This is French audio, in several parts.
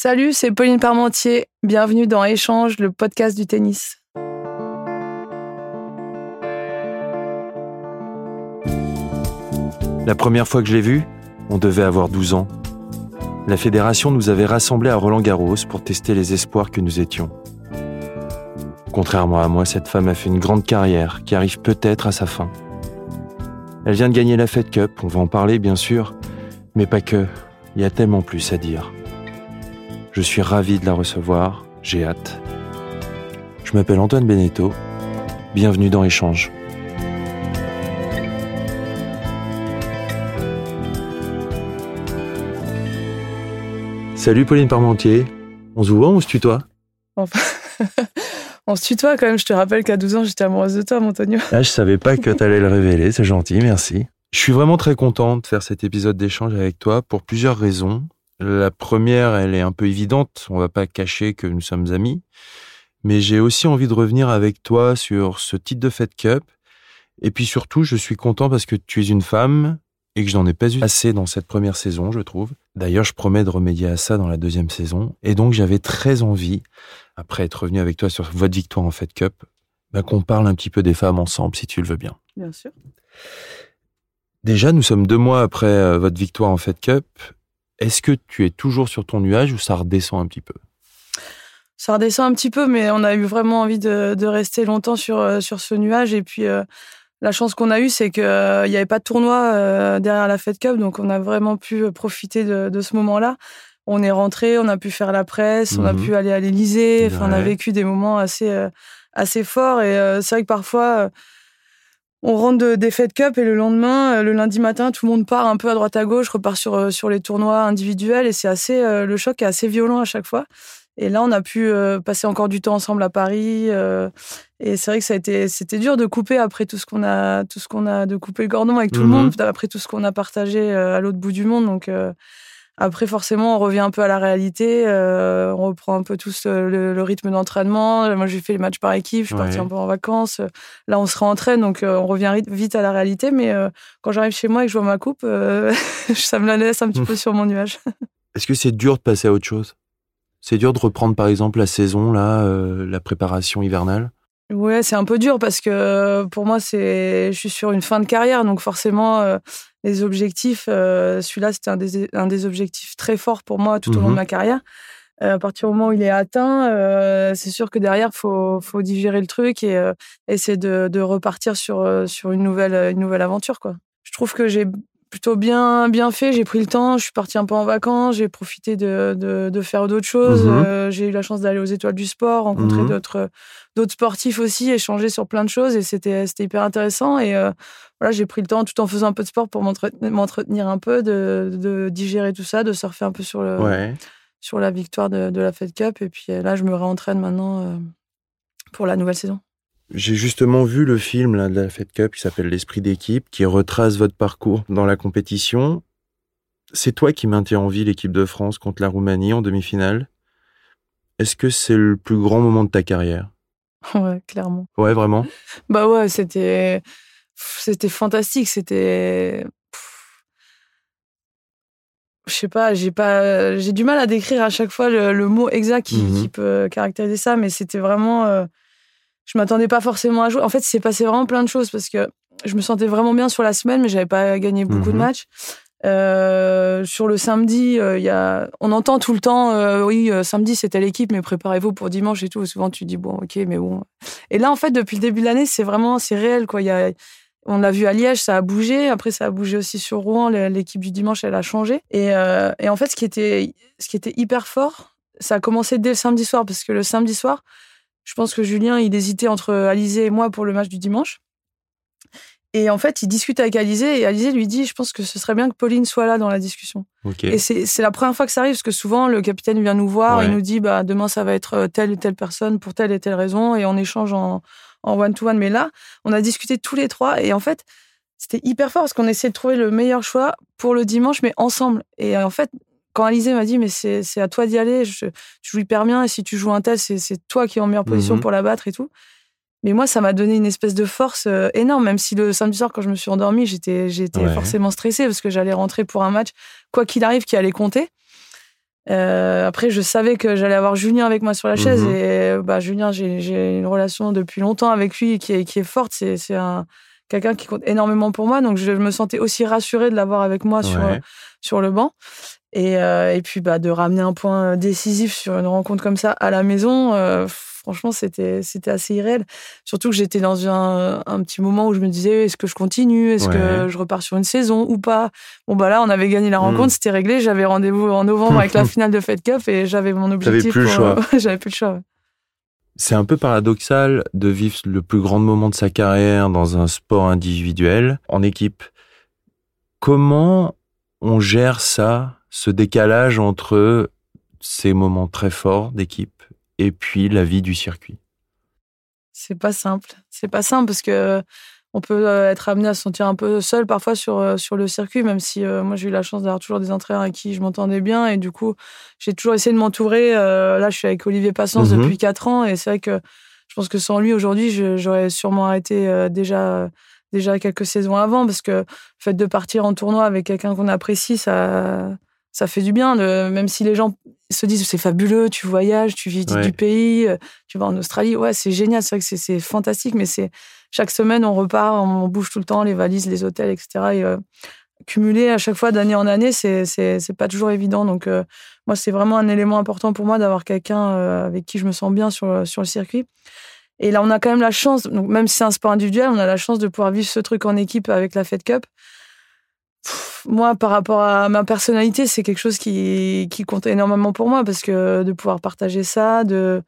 Salut, c'est Pauline Parmentier. Bienvenue dans Échange, le podcast du tennis. La première fois que je l'ai vue, on devait avoir 12 ans. La fédération nous avait rassemblés à Roland-Garros pour tester les espoirs que nous étions. Contrairement à moi, cette femme a fait une grande carrière qui arrive peut-être à sa fin. Elle vient de gagner la Fed Cup, on va en parler bien sûr, mais pas que, il y a tellement plus à dire. Je suis ravi de la recevoir, j'ai hâte. Je m'appelle Antoine Beneteau, bienvenue dans Échange. Salut Pauline Parmentier, on se voit ou on se tutoie? Enfin, on se tutoie quand même. Je te rappelle qu'à 12 ans, j'étais amoureuse de toi, Antonio. Ah, je savais pas que t'allais le révéler, c'est gentil, merci. Je suis vraiment très content de faire cet épisode d'échange avec toi pour plusieurs raisons. La première, elle est un peu évidente, on va pas cacher que nous sommes amis, mais j'ai aussi envie de revenir avec toi sur ce titre de Fed Cup. Et puis surtout, je suis content parce que tu es une femme et que je n'en ai pas eu assez dans cette première saison, je trouve. D'ailleurs, je promets de remédier à ça dans la deuxième saison. Et donc, j'avais très envie, après être revenu avec toi sur votre victoire en Fed Cup, bah, qu'on parle un petit peu des femmes ensemble, si tu le veux bien. Bien sûr. Déjà, nous sommes deux mois après euh, votre victoire en Fed Cup. Est-ce que tu es toujours sur ton nuage ou ça redescend un petit peu? Ça redescend un petit peu, mais on a eu vraiment envie de, de rester longtemps sur, euh, sur ce nuage. Et puis, euh, la chance qu'on a eue, c'est qu'il n'y avait pas de tournoi euh, derrière la Fed Cup, donc on a vraiment pu profiter de, de ce moment-là. On est rentré, on a pu faire la presse, on a Mhm. pu aller à l'Élysée. Enfin, on a vécu des moments assez, euh, assez forts. Et euh, c'est vrai que parfois, euh, on rentre de, des Fed Cup et le lendemain, euh, le lundi matin, tout le monde part un peu à droite à gauche, repart sur, euh, sur les tournois individuels. Et c'est assez, euh, le choc est assez violent à chaque fois. Et là, on a pu euh, passer encore du temps ensemble à Paris. euh, et c'est vrai que ça a été, c'était dur de couper après tout ce qu'on a, tout ce qu'on a, de couper le cordon avec tout Mhm. le monde, après tout ce qu'on a partagé à l'autre bout du monde. Donc après, forcément, on revient un peu à la réalité. euh, on reprend un peu tous euh, le, le rythme d'entraînement. Moi, j'ai fait les matchs par équipe. Je suis partie Ouais. un peu en vacances. Là, on se réentraîne, donc euh, on revient vite à la réalité. Mais euh, quand j'arrive chez moi et que je vois ma coupe, ça me la laisse un petit peu sur mon nuage. Est-ce que c'est dur de passer à autre chose? C'est dur de reprendre par exemple la saison, là, la préparation hivernale? Ouais, c'est un peu dur parce que pour moi, c'est, je suis sur une fin de carrière, donc forcément, les objectifs, euh, celui-là, c'était un des, un des objectifs très forts pour moi tout au long Mhm. de ma carrière. Euh, à partir du moment où il est atteint, euh, c'est sûr que derrière, faut, faut digérer le truc et essayer de, de repartir sur, sur une nouvelle, une nouvelle aventure, quoi. Je trouve que j'ai plutôt bien, bien fait. J'ai pris le temps. Je suis partie un peu en vacances. J'ai profité de, de, de faire d'autres choses. Mhm. Euh, j'ai eu la chance d'aller aux Étoiles du Sport, rencontrer Mhm. d'autres, d'autres sportifs aussi, échanger sur plein de choses et c'était, c'était hyper intéressant. Et euh, voilà, j'ai pris le temps, tout en faisant un peu de sport, pour m'entretenir, un peu, de, de digérer tout ça, de surfer un peu sur, le, Ouais. sur la victoire de, de la Fed Cup. Et puis euh, là, je me réentraîne maintenant euh, pour la nouvelle saison. J'ai justement vu le film là, de la Fed Cup qui s'appelle L'esprit d'équipe, qui retrace votre parcours dans la compétition. C'est toi qui maintiens en vie l'équipe de France contre la Roumanie en demi-finale. Est-ce que c'est le plus grand moment de ta carrière? Ouais, clairement. Ouais, vraiment? Bah ouais, c'était c'était fantastique, c'était je sais pas, j'ai pas j'ai du mal à décrire à chaque fois le, le mot exact qui, Mhm. qui peut caractériser ça mais c'était vraiment euh, je m'attendais pas forcément à jouer. En fait, il s'est passé vraiment plein de choses parce que je me sentais vraiment bien sur la semaine mais j'avais pas gagné beaucoup de Mhm. matchs. Euh, sur le samedi, euh, il y a, on entend tout le temps, euh, oui, samedi c'était l'équipe, mais préparez-vous pour dimanche et tout. Souvent tu dis bon, ok, mais bon. Et là, en fait, depuis le début de l'année, c'est vraiment, c'est réel, quoi. Y a, on l'a vu à Liège, ça a bougé. Après, ça a bougé aussi sur Rouen. L'équipe du dimanche, elle a changé. Et, et en fait, ce qui était, ce qui était hyper fort, ça a commencé dès le samedi soir, parce que le samedi soir, je pense que Julien, il hésitait entre Alizé et moi pour le match du dimanche. Et en fait, il discute avec Alizé et Alizé lui dit Je pense que ce serait bien que Pauline soit là dans la discussion. Et c'est la première fois que ça arrive parce que souvent, le capitaine vient nous voir, Ouais. il nous dit bah, Demain, ça va être euh, telle et telle personne pour telle et telle raison et on échange en one-to-one. Mais là, on a discuté tous les trois et en fait, c'était hyper fort parce qu'on essayait de trouver le meilleur choix pour le dimanche, mais ensemble. Et en fait, quand Alizé m'a dit, mais c'est à toi d'y aller, je, tu joues hyper bien, et si tu joues un tel, c'est toi qui es en meilleure position Mhm. pour la battre et tout. Mais moi, ça m'a donné une espèce de force euh, énorme, même si le samedi soir, quand je me suis endormie, j'étais Ouais. forcément stressée parce que j'allais rentrer pour un match, quoi qu'il arrive, qui allait compter. Euh, après, je savais que j'allais avoir Julien avec moi sur la chaise Mhm. et bah, Julien, j'ai une relation depuis longtemps avec lui qui est, qui est forte. C'est c'est un quelqu'un qui compte énormément pour moi, donc je me sentais aussi rassurée de l'avoir avec moi sur le banc. Et, euh, et puis bah, de ramener un point décisif sur une rencontre comme ça à la maison, euh, franchement, c'était assez irréel. Surtout que j'étais dans un, un petit moment où je me disais est-ce que je continue? Est-ce Ouais. que je repars sur une saison ou pas? Bon, bah là, on avait gagné la rencontre, Mm. c'était réglé. J'avais rendez-vous en novembre avec la finale de Fed Cup et j'avais mon objectif. plus le pour- choix. j'avais plus le choix. C'est un peu paradoxal de vivre le plus grand moment de sa carrière dans un sport individuel, en équipe. Comment on gère ça, ce décalage entre ces moments très forts d'équipe et puis la vie du circuit C'est pas simple. C'est pas simple parce que on peut euh, être amené à se sentir un peu seul parfois sur, euh, sur le circuit, même si euh, moi j'ai eu la chance d'avoir toujours des entraîneurs avec qui je m'entendais bien et du coup j'ai toujours essayé de m'entourer. Euh, là, je suis avec Olivier Passance Mhm. depuis 4 ans et c'est vrai que je pense que sans lui aujourd'hui, j'aurais sûrement arrêté euh, déjà déjà quelques saisons avant parce que le fait de partir en tournoi avec quelqu'un qu'on apprécie, ça ça fait du bien. De, même si les gens se disent c'est fabuleux, tu voyages, tu visites Ouais. du pays, euh, tu vas en Australie, ouais c'est génial, c'est vrai que c'est- fantastique, mais c'est chaque semaine on repart, on bouge tout le temps, les valises, les hôtels, etc. Et euh, cumuler à chaque fois d'année en année, c'est pas toujours évident. Donc euh, moi c'est vraiment un élément important pour moi d'avoir quelqu'un euh, avec qui je me sens bien sur le- sur le circuit. Et là on a quand même la chance, donc même si c'est un sport individuel, on a la chance de pouvoir vivre ce truc en équipe avec la Fed Cup. Pff, Moi, par rapport à ma personnalité, c'est quelque chose qui, qui compte énormément pour moi parce que de pouvoir partager ça, de,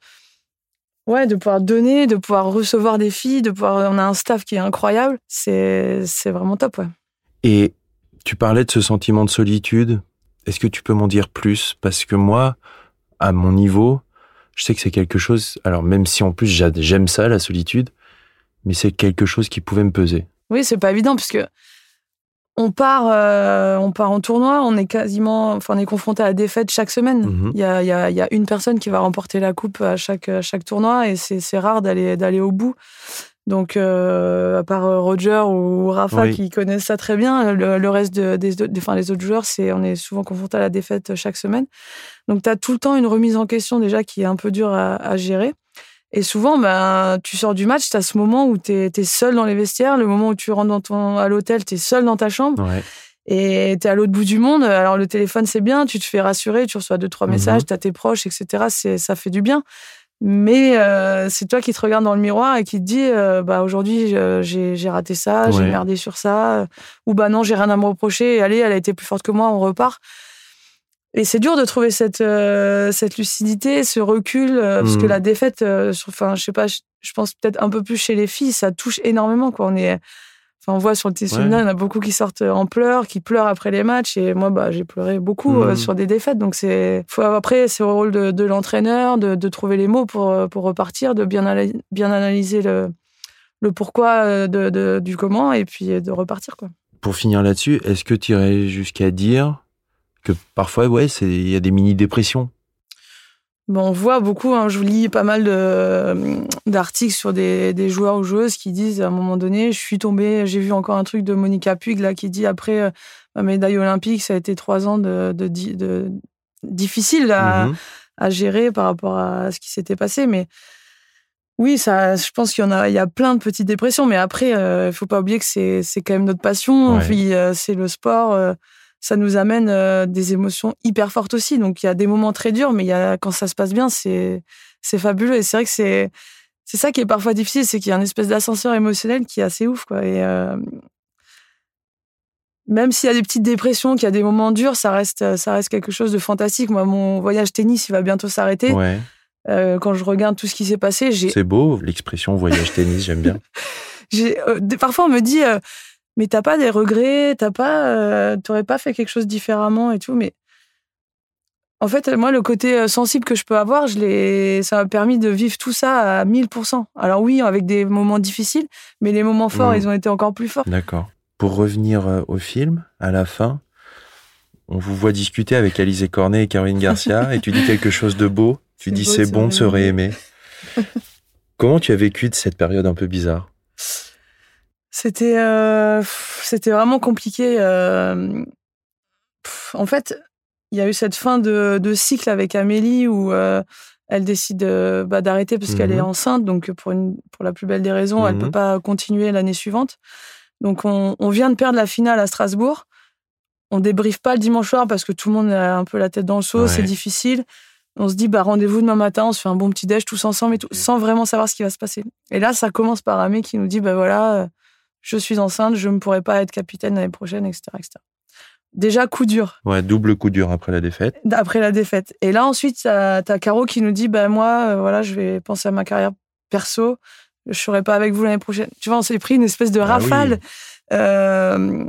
ouais, de pouvoir donner, de pouvoir recevoir des filles, de pouvoir, on a un staff qui est incroyable, c'est, c'est vraiment top, ouais. Et tu parlais de ce sentiment de solitude. Est-ce que tu peux m'en dire plus? Parce que moi, à mon niveau, je sais que c'est quelque chose. Alors, même si en plus j'a- j'aime ça, la solitude, mais c'est quelque chose qui pouvait me peser. Oui, c'est pas évident puisque on part, euh, on part en tournoi, on est quasiment, enfin, on est confronté à la défaite chaque semaine. Mhm. Il y, a, il y, a, il y a une personne qui va remporter la coupe à chaque, à chaque tournoi et c'est rare d'aller au bout. Donc, euh, à part euh, Roger ou Rafa Oui. qui connaissent ça très bien, le, le reste de- des, enfin, les autres joueurs, c'est on est souvent confronté à la défaite chaque semaine. Donc, tu as tout le temps une remise en question déjà qui est un peu dure à, à gérer. Et souvent, ben, tu sors du match, tu as ce moment où tu es, seul dans les vestiaires, le moment où tu rentres dans ton, à l'hôtel, tu es seul dans ta chambre Ouais. et tu es à l'autre bout du monde. Alors, le téléphone, c'est bien, tu te fais rassurer, tu reçois deux, trois Mhm. messages, tu as tes proches, etc. C'est, ça fait du bien. Mais euh, c'est toi qui te regardes dans le miroir et qui te dis euh, bah, aujourd'hui, j'ai, j'ai raté ça, j'ai merdé sur ça, ou bah non, j'ai rien à me reprocher, allez, elle a été plus forte que moi, on repart. Et c'est dur de trouver cette, euh, cette lucidité, ce recul, euh, parce que la défaite, euh, enfin, je sais pas, je, je pense peut-être un peu plus chez les filles, ça touche énormément. Quoi. On, est, enfin, on voit sur le tennis Ouais. il y en a beaucoup qui sortent en pleurs, qui pleurent après les matchs, et moi, bah, j'ai pleuré beaucoup euh, Mhm. sur des défaites. Donc, c'est, faut, après, c'est au rôle de, de l'entraîneur de, de trouver les mots pour, pour repartir, de bien, ana- bien analyser le, le pourquoi de, de- du comment, et puis de repartir. Quoi. Pour finir là-dessus, est-ce que tu irais jusqu'à dire que parfois, ouais, il y a des mini-dépressions Bon, on voit beaucoup, hein, je lis pas mal de- d'articles sur des, des joueurs ou joueuses qui disent à un moment donné, je suis tombée, j'ai vu encore un truc de Monica Puig là, qui dit après euh, ma médaille olympique, ça a été trois ans de, de, di- de- difficile à, Mhm. à gérer par rapport à ce qui s'était passé. Mais oui, ça, je pense qu'il y en a, il y a plein de petites dépressions. Mais après, euh, il faut pas oublier que c'est, c'est quand même notre passion. Ouais. Puis, euh, c'est le sport. Ça nous amène euh, des émotions hyper fortes aussi. Donc, il y a des moments très durs, mais il y a, quand ça se passe bien, c'est, c'est fabuleux. Et c'est vrai que c'est, c'est ça qui est parfois difficile, c'est qu'il y a une espèce d'ascenseur émotionnel qui est assez ouf, quoi. Et, euh, même s'il y a des petites dépressions, qu'il y a des moments durs, ça reste, ça reste quelque chose de fantastique. Moi, mon voyage tennis, il va bientôt s'arrêter. Ouais. Euh, quand je regarde tout ce qui s'est passé, j'ai C'est beau, l'expression voyage tennis, j'aime bien. parfois, on me dit, mais t'as pas des regrets, t'as pas, euh, t'aurais pas fait quelque chose différemment et tout. Mais en fait, moi, le côté sensible que je peux avoir, je l'ai, ça m'a permis de vivre tout ça à 1000%. Alors oui, avec des moments difficiles, mais les moments forts, Mmh. ils ont été encore plus forts. D'accord. Pour revenir euh, au film, à la fin, on vous voit discuter avec Alizé Cornet et Caroline Garcia et tu dis quelque chose de beau. Tu dis c'est bon de se réaimer. réaimer. Comment tu as vécu de cette période un peu bizarre? C'était, euh, c'était vraiment compliqué. euh, pff, en fait, il y a eu cette fin de, de cycle avec Amélie où euh, elle décide bah, d'arrêter parce qu'elle est enceinte. Donc, pour, une, pour la plus belle des raisons, elle Mhm. peut pas continuer l'année suivante. Donc, on, on vient de perdre la finale à Strasbourg. On débriefe pas le dimanche soir parce que tout le monde a un peu la tête dans le seau, Ouais. c'est difficile. On se dit, bah, rendez-vous demain matin, on se fait un bon petit déj tous ensemble et tout, sans vraiment savoir ce qui va se passer. Et là, ça commence par Amé qui nous dit, bah voilà, je suis enceinte, je ne pourrai pas être capitaine l'année prochaine, etc., etc. Déjà, coup dur Ouais, double coup dur après la défaite. après la défaite. Et là, ensuite, t'as as Caro qui nous dit, bah moi, euh, voilà, je vais penser à ma carrière perso, je serai pas avec vous l'année prochaine. Tu vois, on s'est pris une espèce de Ah oui. rafale. Euh,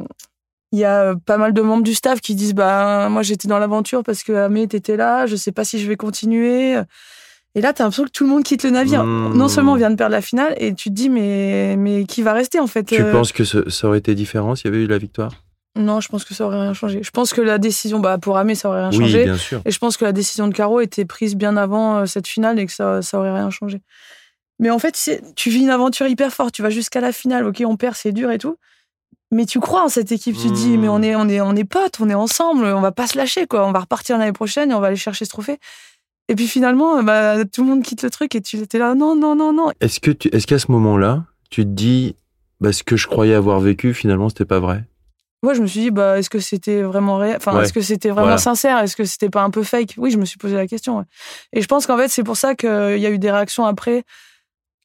Il y a pas mal de membres du staff qui disent, bah moi, j'étais dans l'aventure parce que Amé était là, je sais pas si je vais continuer. Et là, t'as l'impression que tout le monde quitte le navire. Mmh. Non seulement on vient de perdre la finale, et tu te dis, mais, mais qui va rester en fait Tu euh, penses que ce- ça aurait été différent s'il y avait eu la victoire? Non, je pense que ça aurait rien changé. Je pense que la décision, bah, pour Amé, ça aurait rien Oui, changé. bien sûr. Et je pense que la décision de Caro était prise bien avant euh, cette finale et que ça, ça aurait rien changé. Mais en fait, tu vis une aventure hyper forte. Tu vas jusqu'à la finale. Ok, on perd, c'est dur et tout. Mais tu crois en cette équipe. Tu te dis, mais on est, on est, on est potes, on est ensemble. On va pas se lâcher, quoi. On va repartir l'année prochaine et on va aller chercher ce trophée. Et puis finalement, bah, tout le monde quitte le truc et tu étais là, non, non, non, non. Est-ce que tu, est-ce qu'à ce moment-là, tu te dis, bah, ce que je croyais avoir vécu, finalement, c'était pas vrai? Moi, je me suis dit, bah, est-ce que c'était vraiment réel? Enfin, Ouais. est-ce que c'était vraiment Voilà. sincère? Est-ce que c'était pas un peu fake? Oui, je me suis posé la question. ouais. Et je pense qu'en fait, c'est pour ça qu'il y a eu des réactions après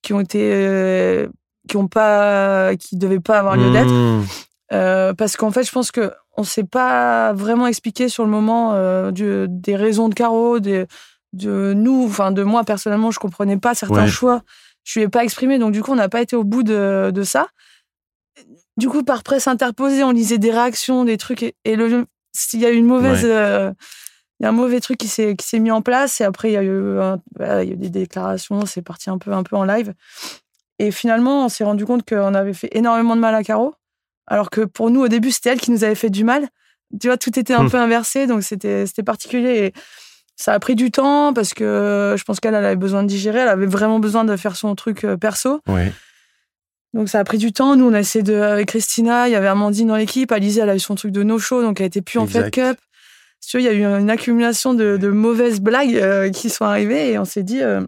qui ont été. euh, qui ont pas. qui devaient pas avoir lieu d'être. Mmh. Euh, parce qu'en fait, je pense que on s'est pas vraiment expliqué sur le moment euh, du- des raisons de Caro, des, de nous, enfin de moi personnellement, je comprenais pas certains Ouais. choix. Je lui ai pas exprimé, donc du coup, on n'a pas été au bout de, de ça. Du coup, par presse interposée, on lisait des réactions, des trucs, et, et le, il y a eu une mauvaise, Ouais. euh, il y a un mauvais truc qui s'est qui s'est mis en place, et après il y a eu, un- voilà, il y a eu des déclarations, c'est parti un peu un peu en live. Et finalement, on s'est rendu compte qu'on avait fait énormément de mal à Caro. Alors que pour nous, au début, c'était elle qui nous avait fait du mal. Tu vois, tout était un Hmm. peu inversé, donc c'était c'était particulier. Et ça a pris du temps parce que je pense qu'elle elle avait besoin de digérer, elle avait vraiment besoin de faire son truc euh, perso. Ouais. Donc ça a pris du temps. Nous, on a essayé de avec Christina, il y avait Amandine dans l'équipe, Alizé, elle a eu son truc de no show, donc elle était plus en Fed Exact. Cup. Si tu veux, il y a eu une accumulation de, de mauvaises blagues euh, qui sont arrivées et on s'est dit, euh,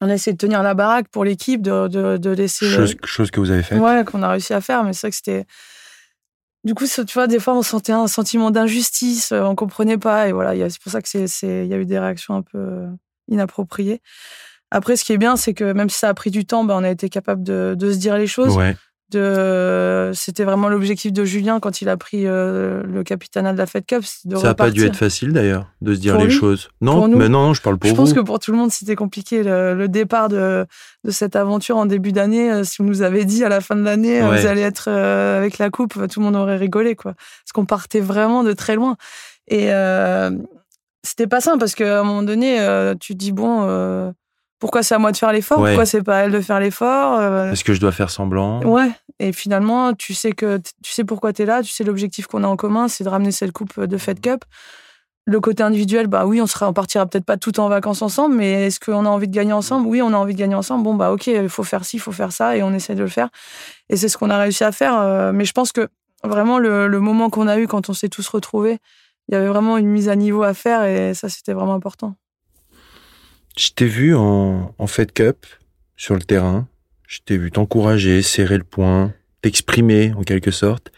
on a essayé de tenir la baraque pour l'équipe, de, de, de laisser. Chose, chose que vous avez faite. Ouais, qu'on a réussi à faire, mais c'est vrai que c'était. Du coup, tu vois, des fois, on sentait un sentiment d'injustice, euh, on comprenait pas, et voilà, c'est pour ça que c'est, c'est, il y a eu des réactions un peu euh, inappropriées. Après, ce qui est bien, c'est que même si ça a pris du temps, ben, on a été capable de, de se dire les choses. Ouais. De, c'était vraiment l'objectif de Julien quand il a pris euh, le capitanat de la Fed Cup, de Ça n'a pas dû être facile d'ailleurs de se dire Pour les lui choses. Non, mais non, non, je parle pour Je vous. pense que pour tout le monde, c'était compliqué. Le, le départ de, de cette aventure en début d'année, euh, si on nous avait dit à la fin de l'année, euh, Ouais. vous allez être euh, avec la coupe, tout le monde aurait rigolé, quoi. Parce qu'on partait vraiment de très loin. Et euh, c'était pas simple parce qu'à un moment donné, tu te dis, bon, pourquoi c'est à moi de faire l'effort? Ouais. Pourquoi c'est pas à elle de faire l'effort Euh, Est-ce que je dois faire semblant? Ouais. Et finalement, tu sais que tu sais pourquoi tu es là, tu sais l'objectif qu'on a en commun, c'est de ramener cette coupe de Fed Cup. Le côté individuel, bah oui, on sera, on partira peut-être pas tout en vacances ensemble, mais est-ce qu'on a envie de gagner ensemble? Oui, on a envie de gagner ensemble. Bon bah ok, il faut faire ci, il faut faire ça, et on essaie de le faire. Et c'est ce qu'on a réussi à faire. euh, Mais je pense que vraiment le, le moment qu'on a eu quand on s'est tous retrouvés, il y avait vraiment une mise à niveau à faire, et ça c'était vraiment important. Je t'ai vu en, en Fed Cup sur le terrain. Je t'ai vu t'encourager, serrer le poing, t'exprimer en quelque sorte,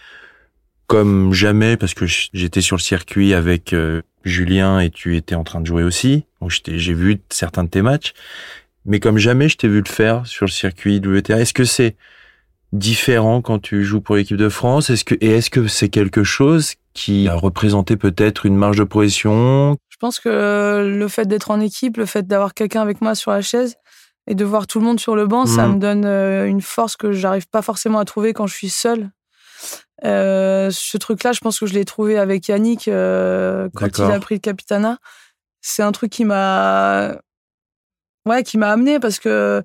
comme jamais parce que j'étais sur le circuit avec euh, Julien et tu étais en train de jouer aussi. Donc j'ai vu certains de tes matchs, mais comme jamais je t'ai vu le faire sur le circuit WTA. Est-ce que c'est différent quand tu joues pour l'équipe de France? Est-ce que et est-ce que c'est quelque chose qui a représenté peut-être une marge de progression? Pense que le fait d'être en équipe, le fait d'avoir quelqu'un avec moi sur la chaise, et de voir tout le monde sur le banc, ça Mhm. me donne euh, une force que j'arrive pas forcément à trouver quand je suis seule. Euh, ce truc-là, je pense que je l'ai trouvé avec Yannick euh, quand il a pris le capitana. C'est un truc qui m'a, ouais, qui m'a amené parce que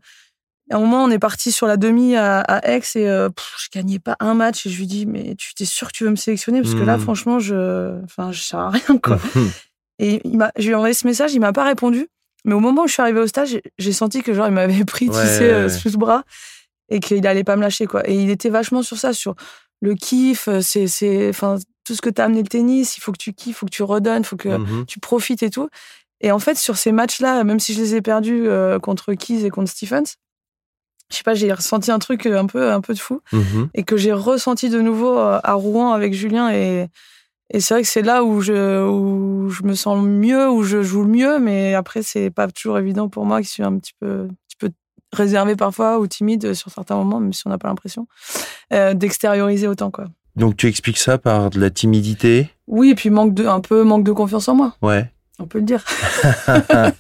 à un moment, on est parti sur la demi à, à Aix et euh, pff, je gagnais pas un match et je lui dis mais tu t'es sûr que tu veux me sélectionner? Parce que là, Mhm. franchement, je, enfin, je sers à rien quoi. Et il m'a, je lui ai envoyé ce message, il m'a pas répondu. Mais au moment où je suis arrivée au stage, j'ai- senti que genre il m'avait pris, tu sais, euh, sous ce bras et qu'il allait pas me lâcher quoi. Et il était vachement sur ça, sur le kiff, euh, c'est, c'est, enfin, tout ce que t'as amené le tennis, il faut que tu kiffes, il faut que tu redonnes, il faut que Mhm. tu profites et tout. Et en fait, sur ces matchs-là, même si je les ai perdus euh, contre Keys et contre Stephens, je sais pas, j'ai ressenti un truc un peu, un peu de fou Mhm. et que j'ai ressenti de nouveau à Rouen avec Julien. Et, et c'est vrai que c'est là où je, où je me sens mieux, où je joue le mieux. Mais après, c'est pas toujours évident pour moi qui suis un petit peu, petit peu réservé parfois ou timide sur certains moments, même si on n'a pas l'impression, euh, d'extérioriser autant. quoi. Donc tu expliques ça par de la timidité? Oui, et puis manque de, un peu manque de confiance en moi, Ouais. on peut le dire.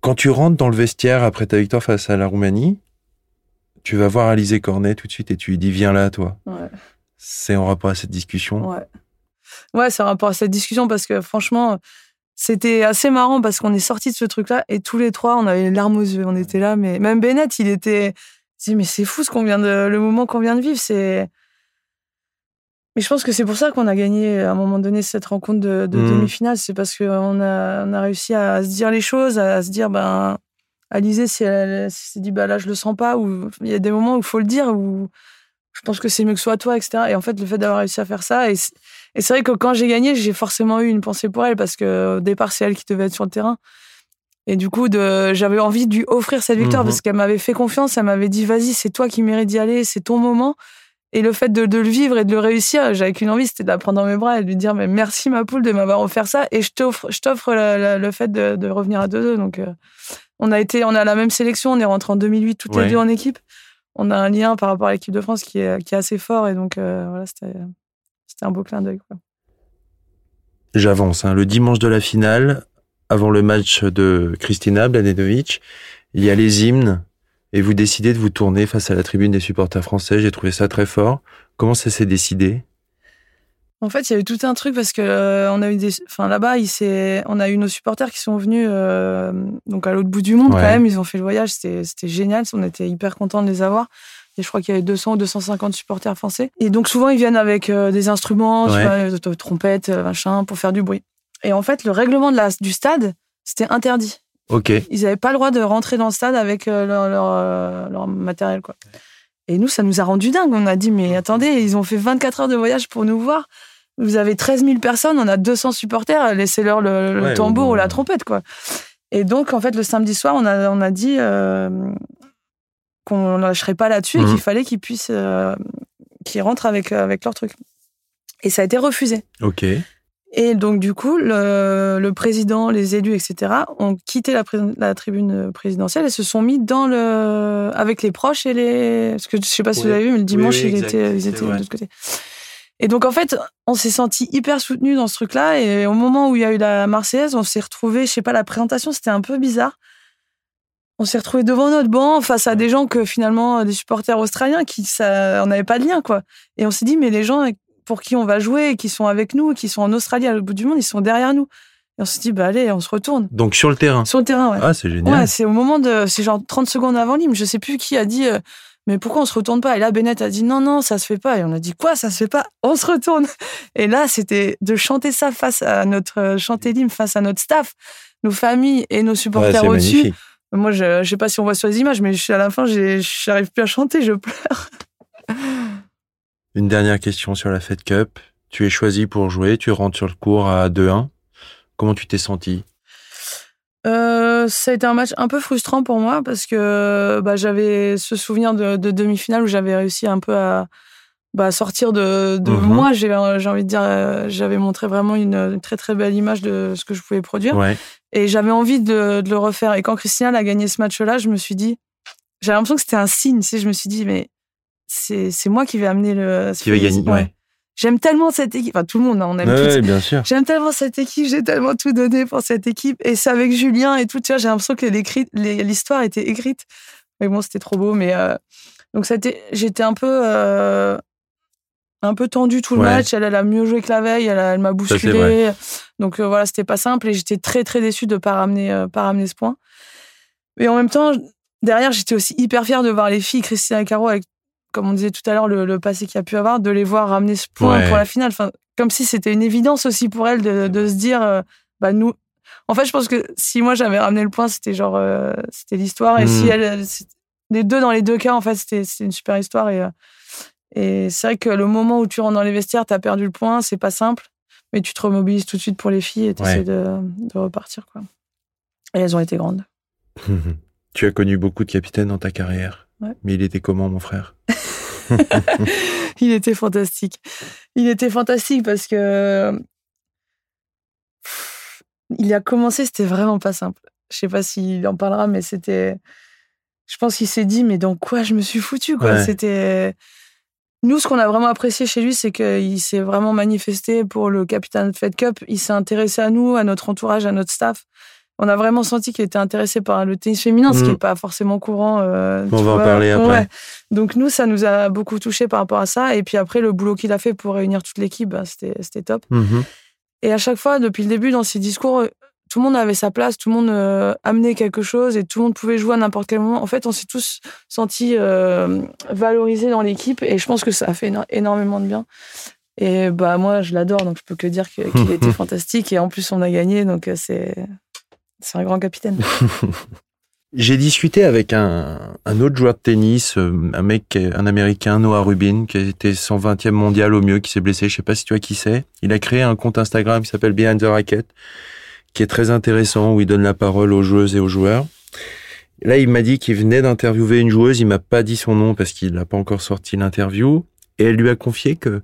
Quand tu rentres dans le vestiaire après ta victoire face à la Roumanie, tu vas voir Alizé Cornet tout de suite et tu lui dis viens là toi. Ouais. C'est en rapport à cette discussion? Ouais. Ouais, c'est un rapport à cette discussion parce que franchement, c'était assez marrant parce qu'on est sorti de ce truc-là et tous les trois, on avait les larmes aux yeux. On était là, mais même Bennett, il était. Il dit, mais c'est fou ce qu'on vient de. Le moment qu'on vient de vivre, c'est. Mais je pense que c'est pour ça qu'on a gagné à un moment donné cette rencontre de, de Mhm. demi-finale. C'est parce qu'on a, on a réussi à se dire les choses, à se dire, ben. Alizé, si elle si elle s'est dit, bah là, je le sens pas, ou il y a des moments où il faut le dire, où je pense que c'est mieux que ce soit toi, etc. Et en fait, le fait d'avoir réussi à faire ça, et c'est vrai que quand j'ai gagné, j'ai forcément eu une pensée pour elle parce que au départ, c'est elle qui devait être sur le terrain. Et du coup, j'avais envie de lui offrir cette victoire Mhm. parce qu'elle m'avait fait confiance, elle m'avait dit vas-y, c'est toi qui mérites d'y aller, c'est ton moment. Et le fait de, de le vivre et de le réussir, j'avais qu'une envie, c'était de la prendre dans mes bras et de lui dire mais merci ma poule de m'avoir offert ça et je t'offre, je le fait de, de revenir à 2-2. Donc, euh, on a été, on a la même sélection, on est rentré en 2008 toutes Ouais. les deux en équipe. On a un lien par rapport à l'équipe de France qui est, assez fort et donc euh, voilà, c'était, un beau clin d'œil. J'avance. hein. Le dimanche de la finale, avant le match de Kristina Bladenovic, il y a les hymnes et vous décidez de vous tourner face à la tribune des supporters français. J'ai trouvé ça très fort. Comment ça s'est décidé? En fait, il y a eu tout un truc parce que euh, on a eu des, enfin là-bas, il on a eu nos supporters qui sont venus euh, donc à l'autre bout du monde Ouais. quand même. Ils ont fait le voyage, c'était, génial. On était hyper contents de les avoir. Et je crois qu'il y avait 200 ou 250 supporters français. Et donc souvent ils viennent avec euh, des instruments, tu Ouais. vois, trompettes, machin, pour faire du bruit. Et en fait, le règlement de la, du stade, c'était interdit. Ok. Ils n'avaient pas le droit de rentrer dans le stade avec leur, leur, leur matériel. Quoi. Et nous, ça nous a rendu dingue. On a dit, mais attendez, ils ont fait 24 heures de voyage pour nous voir. Vous avez 13 000 personnes, on a 200 supporters, laissez-leur le, le Ouais, tambour ou la trompette. quoi. Et donc, en fait, le samedi soir, on a, on a dit euh, qu'on ne lâcherait pas là-dessus et Mhm. qu'il fallait qu'ils puissent, euh, qu'ils rentrent avec, euh, avec leur truc. Et ça a été refusé. Ok. Et donc, du coup, le, le président, les élus, etc., ont quitté la, pré- la tribune présidentielle et se sont mis dans le, avec les proches et les. Parce que je sais pas si Oui. vous avez vu, mais le dimanche, oui, il était, ils étaient de l'autre côté. Et donc, en fait, on s'est senti hyper soutenus dans ce truc-là. Et au moment où il y a eu la Marseillaise, on s'est retrouvés, je sais pas, la présentation, c'était un peu bizarre. On s'est retrouvés devant notre banc face à des gens que finalement, des supporters australiens qui, ça, on n'avait pas de lien, quoi. Et on s'est dit, mais les gens pour qui on va jouer, qui sont avec nous, qui sont en Australie à l'autre bout du monde, ils sont derrière nous. Et on s'est dit, bah allez, on se retourne. Donc sur le terrain. Sur le terrain, ouais. Ah, c'est génial. Ouais, c'est au moment de. C'est genre 30 secondes avant l'hymne. Je sais plus qui a dit, euh, mais pourquoi on se retourne pas? Et là, Bennett a dit, non, non, ça se fait pas. Et on a dit, quoi, ça se fait pas? On se retourne. Et là, c'était de chanter ça face à notre. euh, chanter l'hymne face à notre staff, nos familles et nos supporters au-dessus. Moi, je, je sais pas si on voit sur les images, mais je suis à la fin, n'arrive plus à chanter, je pleure. Une dernière question sur la Fed Cup. Tu es choisi pour jouer, tu rentres sur le cours à 2-1. Comment tu t'es senti? Euh, ça a été un match un peu frustrant pour moi parce que bah, j'avais ce souvenir de, de demi-finale où j'avais réussi un peu à bah, sortir de, de Mhm. moi. J'ai envie de dire, euh, j'avais montré vraiment une, une très très belle image de ce que je pouvais produire. Ouais. Et j'avais envie de, de le refaire. Et quand Christina a gagné ce match-là, je me suis dit, j'avais l'impression que c'était un signe. Tu sais, je me suis dit, mais c'est c'est moi qui vais amener le. Qui va gagner, ouais. j'aime tellement cette équipe. Enfin, tout le monde, hein, on aime Ouais, toutes- bien sûr. J'aime tellement cette équipe, j'ai tellement tout donné pour cette équipe. Et c'est avec Julien et tout, tu vois, j'ai l'impression que l'histoire était écrite. Mais bon, c'était trop beau. Mais euh, donc, ça a été- j'étais un peu, euh, un peu tendue tout le Ouais. match. Elle, elle a mieux joué que la veille, elle, a- elle m'a bousculé. Donc euh, voilà, c'était pas simple et j'étais très, très déçue de pas ramener, euh, pas ramener ce point. Mais en même temps, derrière, j'étais aussi hyper fière de voir les filles, Christina et Caro, avec, comme on disait tout à l'heure, le, le passé qu'il y a pu avoir, de les voir ramener ce point Ouais. pour la finale. Enfin, comme si c'était une évidence aussi pour elles de, de se dire, euh, bah nous. En fait, je pense que si moi j'avais ramené le point, c'était genre, euh, c'était l'histoire. Et si elle, elle- les deux dans les deux cas, en fait, c'était c'était une super histoire. Et, euh, et c'est vrai que le moment où tu rentres dans les vestiaires, t'as perdu le point, c'est pas simple, mais tu te remobilises tout de suite pour les filles et t'essaies Ouais. de, de repartir, quoi. Et elles ont été grandes. tu as connu beaucoup de capitaines dans ta carrière. Ouais. Mais il était comment, mon frère? Il était fantastique. Il était fantastique parce que Pff, il a commencé, c'était vraiment pas simple. Je sais pas s'il en parlera, mais c'était. Je pense qu'il s'est dit, mais dans quoi je me suis foutu, quoi? Ouais. C'était. Nous, ce qu'on a vraiment apprécié chez lui, c'est qu'il s'est vraiment manifesté pour le capitaine Fed Cup. Il s'est intéressé à nous, à notre entourage, à notre staff. On a vraiment senti qu'il était intéressé par le tennis féminin, ce qui Mm. n'est pas forcément courant. euh, On va en parler après. Ouais. Donc nous, ça nous a beaucoup touché par rapport à ça. Et puis après, le boulot qu'il a fait pour réunir toute l'équipe, bah, c'était top. Mhm. Et à chaque fois, depuis le début, dans ses discours, euh, tout le monde avait sa place, tout le monde euh, amenait quelque chose et tout le monde pouvait jouer à n'importe quel moment. En fait, on s'est tous sentis euh, valorisés dans l'équipe et je pense que ça a fait éno- énormément de bien. Et bah moi, je l'adore, donc je peux que dire qu'il était fantastique. Et en plus, on a gagné, donc c'est c'est un grand capitaine. J'ai discuté avec un, un autre joueur de tennis, euh, un mec, un américain, Noah Rubin, qui était 120e mondial au mieux, qui s'est blessé. Je sais pas si tu vois qui c'est. Il a créé un compte Instagram qui s'appelle Behind the Racket, qui est très intéressant, où il donne la parole aux joueuses et aux joueurs. Là, il m'a dit qu'il venait d'interviewer une joueuse. Il m'a pas dit son nom parce qu'il n'a pas encore sorti l'interview. Et elle lui a confié que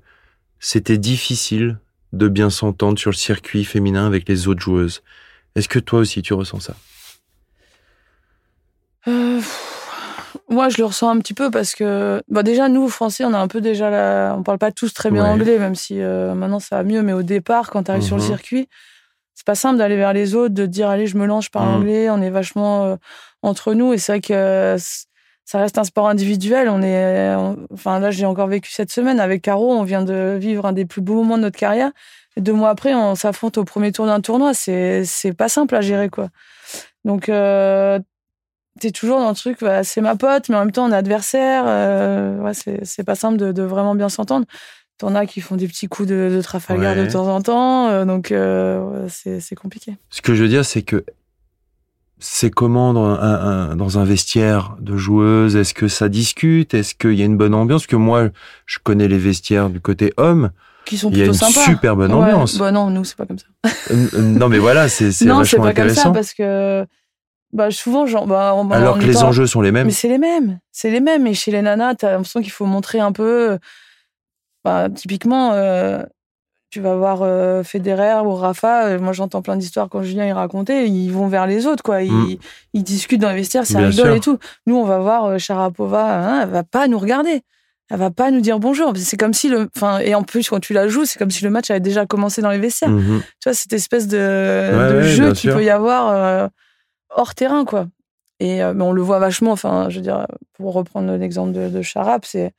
c'était difficile de bien s'entendre sur le circuit féminin avec les autres joueuses. Est-ce que toi aussi tu ressens ça? Euh, pff, moi, je le ressens un petit peu parce que, bah déjà, nous, Français, on a un peu déjà la... On parle pas tous très bien Ouais. anglais, même si euh, maintenant ça va mieux. Mais au départ, quand tu arrives sur le Mhm. circuit, c'est pas simple d'aller vers les autres, de dire, allez, je me lance, je parle Mhm. anglais. On est vachement euh, entre nous. Et c'est vrai que ça reste un sport individuel. On est, on- Enfin, là, j'ai encore vécu cette semaine avec Caro. On vient de vivre un des plus beaux moments de notre carrière. Et deux mois après, on s'affronte au premier tour d'un tournoi. C'est c'est pas simple à gérer, quoi. Donc, euh, t'es toujours dans le truc, bah, c'est ma pote, mais en même temps, on est adversaire. euh, ouais, c'est c'est pas simple de, de vraiment bien s'entendre. T'en as qui font des petits coups de, de Trafalgar Ouais. de temps en temps, euh, donc euh, ouais, c'est c'est compliqué. Ce que je veux dire, c'est que c'est comment dans un, un- dans un vestiaire de joueuses Est-ce que ça discute Est-ce qu'il y a une bonne ambiance? Parce que moi, je connais les vestiaires du côté homme. Qui sont Il y a plutôt une sympas. super bonne Ouais, ambiance. Bah non, nous, c'est pas comme ça. Non, mais voilà, c'est c'est Non, c'est vachement pas comme ça intéressant. parce que bah, souvent, genre, bah, en- Alors que les enjeux sont les mêmes. Mais c'est les mêmes. C'est les mêmes. Et chez les nanas, t'as l'impression qu'il faut montrer un peu. Bah, typiquement, euh, tu vas voir euh, Federer ou Rafa. euh, Moi, j'entends plein d'histoires quand Julien y racontait. Ils vont vers les autres, quoi. Ils, Mm. ils discutent dans les vestiaires, ça Bien rigole sûr. et tout. Nous, on va voir euh, Sharapova. hein, elle va pas nous regarder. Elle va pas nous dire bonjour. C'est comme si le. Enfin, et en plus, quand tu la joues, c'est comme si le match avait déjà commencé dans les vestiaires Mhm. tu vois, cette espèce de, Ouais, de ouais, jeu qu'il peut y avoir euh, hors terrain, quoi. Et euh, mais on le voit vachement. Enfin, je veux dire, pour reprendre l'exemple de, de Charap, c'est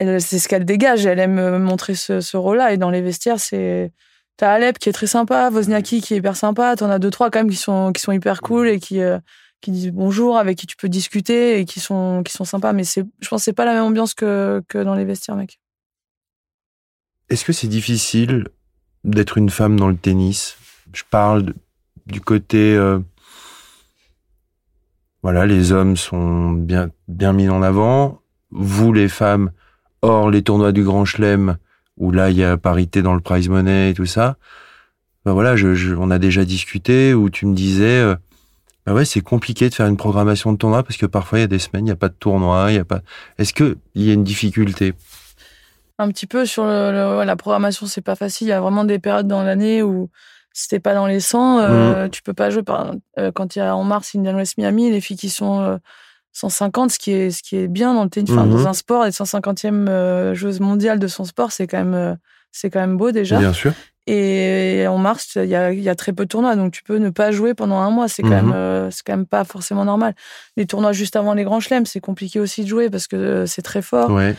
c'est ce qu'elle dégage. Elle aime euh, montrer ce, ce rôle-là. Et dans les vestiaires, c'est t'as Alep qui est très sympa, Wozniacki qui est hyper sympa. T'en as deux trois quand même qui sont qui sont hyper cool et qui euh, qui disent bonjour, avec qui tu peux discuter et qui sont qui sont sympas. Mais c'est, je pense, que c'est pas la même ambiance que que dans les vestiaires, mec. Est-ce que c'est difficile d'être une femme dans le tennis? Je parle du côté. euh, voilà, les hommes sont bien, bien mis en avant. Vous, les femmes, hors les tournois du Grand Chelem, où là, il y a parité dans le prize money et tout ça. Ben voilà, je, je- on a déjà discuté où tu me disais, euh, ben ouais, c'est compliqué de faire une programmation de tournoi parce que parfois il y a des semaines, il n'y a pas de tournoi, il y a pas. Est-ce que il y a une difficulté? Un petit peu sur le, la programmation, c'est pas facile. Il y a vraiment des périodes dans l'année où si t'es pas dans les 100, euh, tu peux pas jouer. Par, euh, quand il y a en mars Indian West Miami, les filles qui sont euh, 150, ce qui est, ce qui est bien dans le tennis. Enfin, Mhm. dans un sport, être 150e euh, joueuse mondiale de son sport, c'est quand même, euh, c'est quand même beau déjà. Bien sûr. Et en mars, il y a, y a très peu de tournois, donc tu peux ne pas jouer pendant un mois. C'est quand, même, euh, c'est quand même pas forcément normal. Les tournois juste avant les grands chelems, c'est compliqué aussi de jouer parce que c'est très fort. Ouais.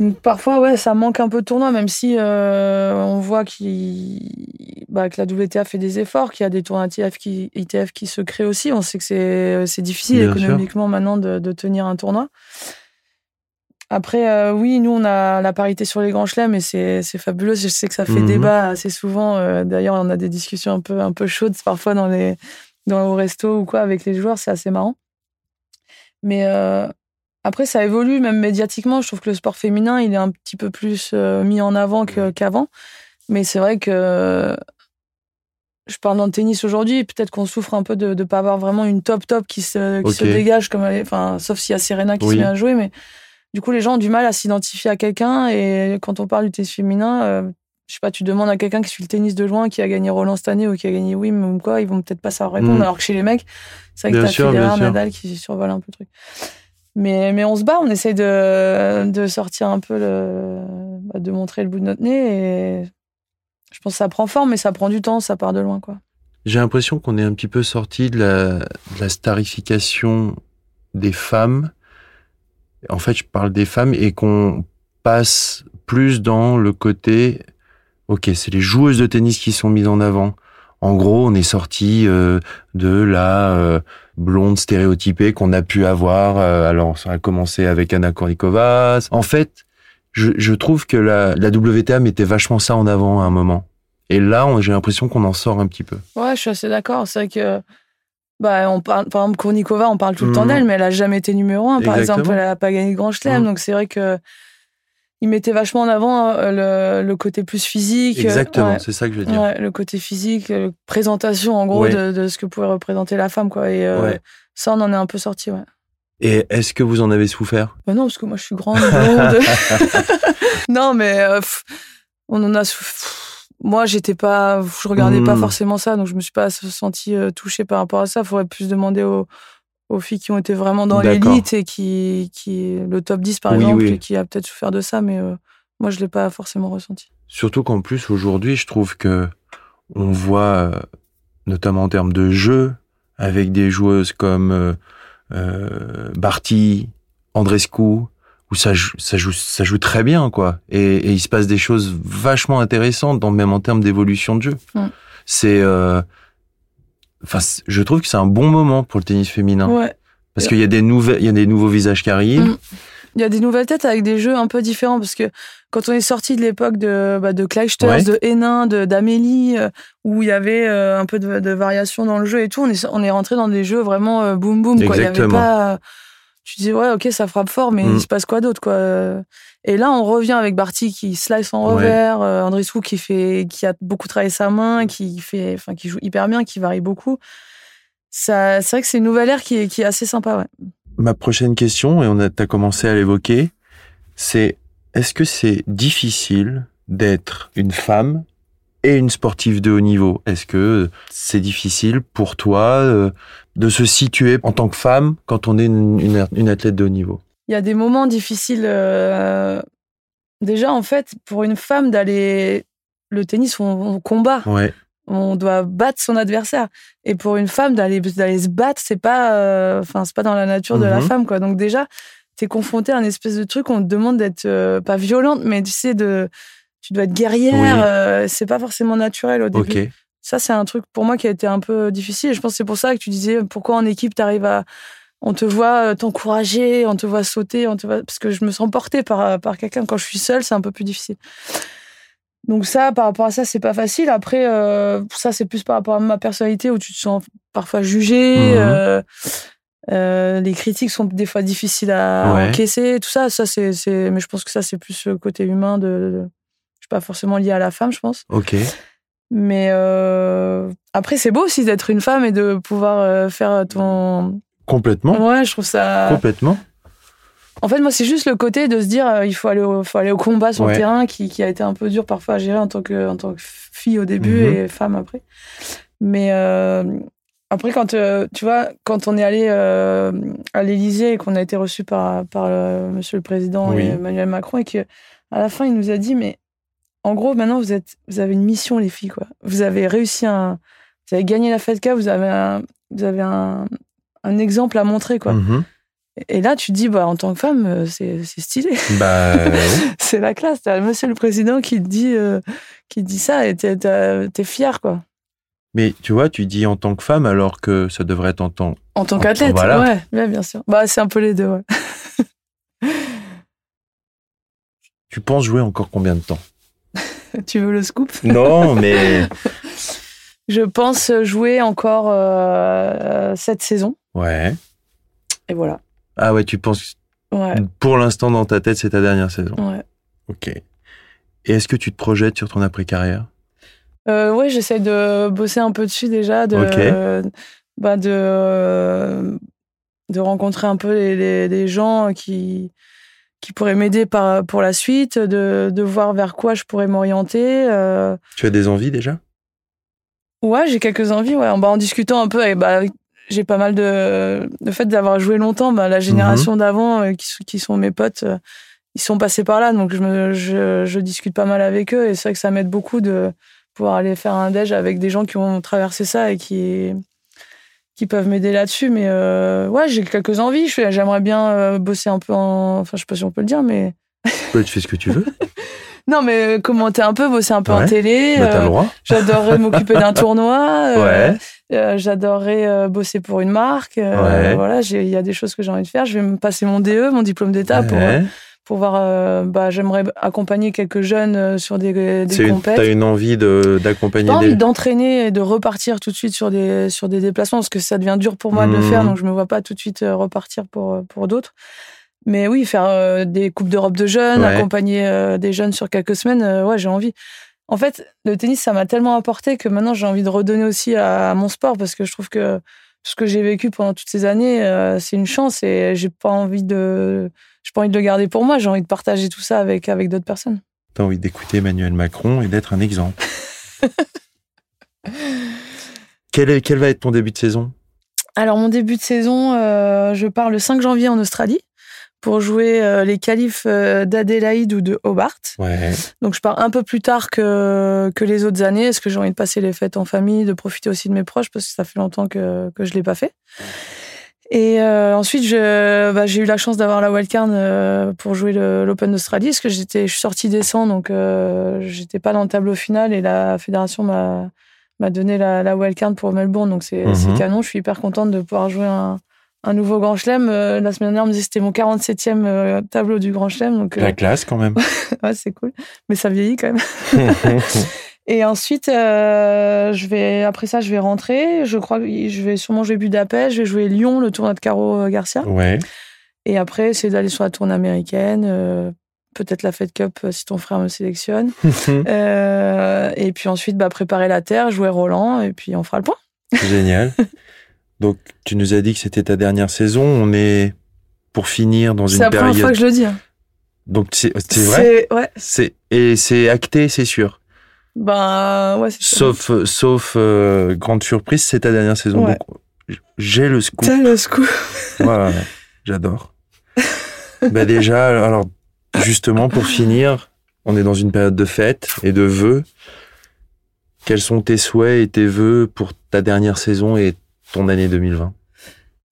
Donc parfois, ouais, ça manque un peu de tournois, même si euh, on voit qu'il- bah, que la WTA fait des efforts, qu'il y a des tournois ITF qui, ITF qui se créent aussi. On sait que c'est c'est difficile Bien sûr. économiquement maintenant de, de tenir un tournoi. Après, euh, oui, nous, on a la parité sur les grands chelems et c'est fabuleux. Je sais que ça fait Mhm. débat assez souvent. Euh, D'ailleurs, on a des discussions un peu, un peu chaudes parfois dans les, dans, au resto ou quoi avec les joueurs. C'est assez marrant. Mais euh, après, ça évolue, même médiatiquement. Je trouve que le sport féminin, il est un petit peu plus euh, mis en avant qu'avant. Mais c'est vrai que je parle dans le tennis aujourd'hui. Peut-être qu'on souffre un peu de ne pas avoir vraiment une top top qui se, qui se Ok. dégage, comme elle est- enfin, sauf s'il y a Serena qui Oui. se met à jouer. Mais du coup, les gens ont du mal à s'identifier à quelqu'un. Et quand on parle du tennis féminin, euh, je sais pas, tu demandes à quelqu'un qui suit le tennis de loin, qui a gagné Roland cette année ou qui a gagné Wim ou quoi, ils vont peut-être pas savoir répondre. Mm. Alors que chez les mecs, c'est vrai que t'as Federer. Nadal qui survolent un peu le truc. Mais, mais on se bat, on essaye de, de sortir un peu le, bah, de montrer le bout de notre nez et je pense que ça prend forme, mais ça prend du temps, ça part de loin, quoi. J'ai l'impression qu'on est un petit peu sorti de la, de la starification des femmes. En fait, je parle des femmes et qu'on passe plus dans le côté, ok, c'est les joueuses de tennis qui sont mises en avant. En gros, on est sorti euh, de la euh, blonde stéréotypée qu'on a pu avoir. euh, alors, ça a commencé avec Anna Kournikova. En fait, je, je trouve que la, la WTA mettait vachement ça en avant à un moment. Et là, j'ai l'impression qu'on en sort un petit peu. Ouais, je suis assez d'accord. C'est vrai que, bah, on parle, par exemple, Kournikova, on parle tout le temps d'elle, mais elle a jamais été numéro un. Par Exactement. exemple, elle a pas gagné de grand chelem. Mhm. Donc, c'est vrai que, il mettait vachement en avant euh, le, le côté plus physique. euh, Exactement, ouais. c'est ça que je veux dire. Ouais, le côté physique, présentation en gros Ouais. de, de ce que pouvait représenter la femme, quoi. Et euh, ça, on en est un peu sorti, ouais. Et est-ce que vous en avez souffert? Bah non, parce que moi, je suis grande, blonde. non, mais euh, pff, on en a souffert. Moi, j'étais pas, je regardais pas Hmm. forcément ça, donc je me suis pas sentie touchée par rapport à ça. Faudrait plus demander aux, aux filles qui ont été vraiment dans l'élite et qui, qui, le top 10 par Oui, exemple, oui. et qui a peut-être souffert de ça, mais euh, moi, je l'ai pas forcément ressenti. Surtout qu'en plus aujourd'hui, je trouve que on voit, euh, notamment en termes de jeu, avec des joueuses comme euh, euh, Barty, Andrescu, où ça joue, ça joue, ça joue très bien, quoi. Et, et il se passe des choses vachement intéressantes, dans, même en termes d'évolution de jeu. Mm. C'est, euh, enfin, je trouve que c'est un bon moment pour le tennis féminin, Ouais. parce qu'il y a des nouvelles, il y a des nouveaux visages qui arrivent. Mm. Il y a des nouvelles têtes avec des jeux un peu différents parce que quand on est sorti de l'époque de, bah, de Ouais. de Hénin, de d'Amélie, euh, où il y avait euh, un peu de, de variation dans le jeu et tout, on est, on est rentré dans des jeux vraiment euh, boum. Quoi. Il y avait pas, tu disais, ouais, ok, ça frappe fort, mais Mm. il se passe quoi d'autre quoi Et là, on revient avec Barty qui slice en Ouais. revers, euh, Andrissou qui, fait, qui a beaucoup travaillé sa main, qui, fait, enfin, qui joue hyper bien, qui varie beaucoup. Ça, c'est vrai que c'est une nouvelle ère qui est, qui est assez sympa. Ouais. Ma prochaine question, et on a t'as commencé à l'évoquer, c'est est-ce que c'est difficile d'être une femme et une sportive de haut niveau? Est-ce que c'est difficile pour toi euh, de se situer en tant que femme quand on est une athlète de haut niveau? Il y a des moments difficiles. euh, Déjà, en fait, pour une femme d'aller. Le tennis, on, on combat. Ouais, On doit battre son adversaire. Et pour une femme, d'aller d'aller se battre, c'est pas. euh, Enfin, c'est pas dans la nature de la Mhm. femme, quoi. Donc, déjà, t'es confronté à un espèce de truc, on te demande d'être euh, pas violente, mais tu sais, de. Tu dois être guerrière. Oui. c'est pas forcément naturel au début. Ça, c'est un truc pour moi qui a été un peu difficile. Et je pense que c'est pour ça que tu disais pourquoi en équipe, tu arrives à. On te voit euh, t'encourager, on te voit sauter, on te voit... parce que je me sens portée par, par quelqu'un. Quand je suis seule, c'est un peu plus difficile. Donc, ça, par rapport à ça, c'est pas facile. Après, euh, ça, c'est plus par rapport à ma personnalité où tu te sens parfois jugée. Euh, euh, les critiques sont des fois difficiles à Ouais. encaisser, tout ça. ça c'est. Mais je pense que ça, c'est plus le côté humain de. de- Je suis pas forcément liée à la femme, je pense. Ok. Mais euh, après, c'est beau aussi d'être une femme et de pouvoir euh, faire ton. Complètement. Ouais, je trouve ça. Complètement. En fait, moi, c'est juste le côté de se dire euh, il faut aller au, faut aller au combat sur Ouais. le terrain qui, qui a été un peu dur parfois à gérer en tant que, en tant que fille au début Mhm. et femme après. Mais euh, Après, quand tu vois, quand on est allé à l'Élysée et qu'on a été reçu par, par Monsieur le Président et Emmanuel Macron et qu'à la fin, il nous a dit, mais en gros, maintenant, vous, êtes, vous avez une mission, les filles. Quoi. Vous avez réussi un. Vous avez gagné la FEDCA, vous avez un, vous avez un, un exemple à montrer. quoi. Mhm. Et là, tu te dis, bah, en tant que femme, euh, c'est stylé. Bah, c'est la classe. T'as monsieur le président qui te dit, euh, qui dit ça et t'es es fier, quoi. Mais tu vois, tu dis en tant que femme alors que ça devrait être en tant. En tant qu'athlète, voilà. ouais, bien, bien sûr. Bah, c'est un peu les deux, ouais. tu penses jouer encore combien de temps? Tu veux le scoop? Non, mais. Je pense jouer encore euh, cette saison. Ouais. Et voilà. Ah ouais, tu penses. Ouais. Pour l'instant, dans ta tête, c'est ta dernière saison. Ouais. Ok. Et est-ce que tu te projettes sur ton après-carrière? Euh, Ouais, j'essaie de bosser un peu dessus déjà, de, bah de, de rencontrer un peu les, les gens qui, qui pourrait m'aider pour la suite, de, de, voir vers quoi je pourrais m'orienter. Euh. Tu as des envies déjà? Ouais, j'ai quelques envies. Ouais. Bah, en discutant un peu, et bah, j'ai pas mal de. Le fait d'avoir joué longtemps, bah, la génération mhm. d'avant, euh, qui, qui, sont mes potes, euh, ils sont passés par là. Donc je, me, je, je discute pas mal avec eux. Et c'est vrai que ça m'aide beaucoup de pouvoir aller faire un déj avec des gens qui ont traversé ça et qui, qui peuvent m'aider là-dessus. Mais euh, ouais, j'ai quelques envies. J'aimerais bien bosser un peu en. Enfin, je sais pas si on peut le dire, mais. tu fais ce que tu veux. non, mais commenter un peu, bosser un peu en télé. Bah, droit. J'adorerais m'occuper d'un tournoi. ouais. J'adorerais bosser pour une marque. ouais. Voilà, il y a des choses que j'ai envie de faire. Je vais me passer mon DE, mon diplôme d'état pour pour voir. Euh, bah, j'aimerais accompagner quelques jeunes euh, sur des, des compètes. T'as une envie d'accompagner J'ai envie d'entraîner et de repartir tout de suite sur des, sur des déplacements parce que ça devient dur pour moi de le faire, mmh. donc je me vois pas tout de suite euh, repartir pour, pour d'autres. Mais oui, faire des coupes d'Europe de jeunes, accompagner des jeunes sur quelques semaines, ouais, j'ai envie. En fait, le tennis, ça m'a tellement apporté que maintenant j'ai envie de redonner aussi à, mon sport parce que je trouve que ce que j'ai vécu pendant toutes ces années, c'est une chance et j'ai pas envie de j'ai pas envie de le garder pour moi, j'ai envie de partager tout ça avec, avec d'autres personnes. Tu as envie d'écouter Emmanuel Macron et d'être un exemple. quel, est, quel va être ton début de saison? Alors, mon début de saison, euh, je pars le 5 janvier en Australie pour jouer euh, les qualifs euh, d'Adélaïde ou de Hobart. Ouais. Donc, je pars un peu plus tard que, que les autres années, parce que j'ai envie de passer les fêtes en famille, de profiter aussi de mes proches, parce que ça fait longtemps que, que je ne l'ai pas fait. Et euh, ensuite, bah, j'ai eu la chance d'avoir la wildcard euh, pour jouer l'Open d'Australie, parce que j'étais, je suis sortie des 100, donc euh, j'étais pas dans le tableau final, et la fédération m'a, m'a donné la, la wildcard pour Melbourne, donc c'est, mhm. canon. Je suis hyper contente de pouvoir jouer un, un nouveau Grand Chelem. la semaine dernière, on me disait que c'était mon 47e tableau du Grand Chelem. Donc, la classe, quand même. ouais, c'est cool. Mais ça vieillit quand même. Et ensuite, euh, je vais après ça, je vais rentrer. Je crois que je vais sûrement jouer Budapest. Je vais jouer Lyon, le tournoi de Caro euh, Garcia. Ouais. Et après, c'est d'aller sur la tournée américaine. Euh, peut-être la Fed Cup si ton frère me sélectionne. et puis ensuite, bah, préparer la terre, jouer Roland, et puis on fera le point. Génial. Donc, tu nous as dit que c'était ta dernière saison. On est pour finir dans une période. C'est la première fois que je le dis. Hein. Donc, c'est vrai? Ouais. C'est et c'est acté, c'est sûr? Ben ouais. Sauf sauf euh, grande surprise, c'est ta dernière saison. Donc j'ai le scoop. T'as le scoop. voilà, j'adore. bah déjà, alors justement pour finir, on est dans une période de fête et de vœux. Quels sont tes souhaits et tes vœux pour ta dernière saison et ton année 2020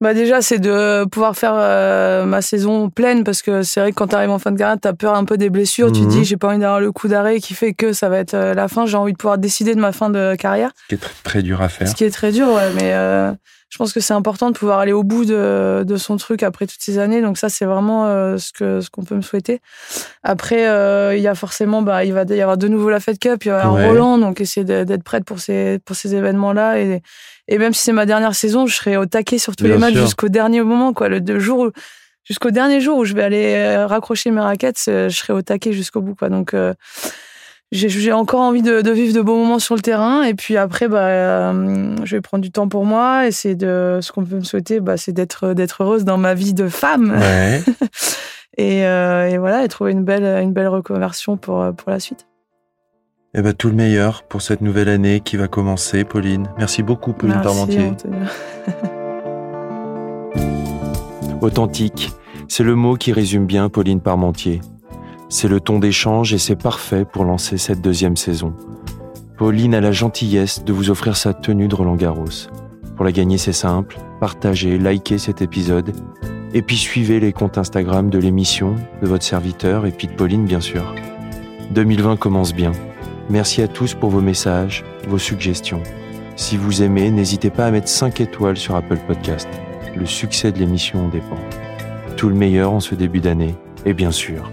bah déjà, c'est de pouvoir faire euh, ma saison pleine parce que c'est vrai que quand tu arrives en fin de carrière, tu as peur un peu des blessures. Tu te dis, mhm. j'ai pas envie d'avoir le coup d'arrêt qui fait que ça va être euh, la fin. J'ai envie de pouvoir décider de ma fin de carrière. Ce qui est très, dur à faire. Ce qui est très dur, ouais. Mais euh, je pense que c'est important de pouvoir aller au bout de, de, son truc après toutes ces années. Donc ça, c'est vraiment ce que ce qu'on peut me souhaiter. Après, il y a forcément, bah, il va y avoir de nouveau la Fed Cup, il y aura un Roland, donc essayer d'être prête pour ces pour ces événements-là et et même si c'est ma dernière saison, je serai au taquet sur tous les matchs jusqu'au dernier moment, quoi. Le jour jusqu'au dernier jour où je vais aller euh, raccrocher mes raquettes, je serai au taquet jusqu'au bout, quoi. Donc, euh, j'ai encore envie de, vivre de beaux moments sur le terrain. Et puis après, bah, euh, je vais prendre du temps pour moi. Et c'est de, ce qu'on peut me souhaiter, bah, c'est d'être, d'être heureuse dans ma vie de femme. et, et, voilà, et trouver une belle, une belle reconversion pour, pour la suite. Eh ben, tout le meilleur pour cette nouvelle année qui va commencer, Pauline. Merci beaucoup, Pauline Merci, Parmentier. Authentique, c'est le mot qui résume bien Pauline Parmentier. C'est le ton d'échange et c'est parfait pour lancer cette deuxième saison. Pauline a la gentillesse de vous offrir sa tenue de Roland Garros. Pour la gagner, c'est simple, partagez, likez cet épisode et puis suivez les comptes Instagram de l'émission, de votre serviteur et puis de Pauline bien sûr. 2020 commence bien. Merci à tous pour vos messages, vos suggestions. Si vous aimez, n'hésitez pas à mettre 5 étoiles sur Apple Podcast. Le succès de l'émission en dépend. Tout le meilleur en ce début d'année et bien sûr,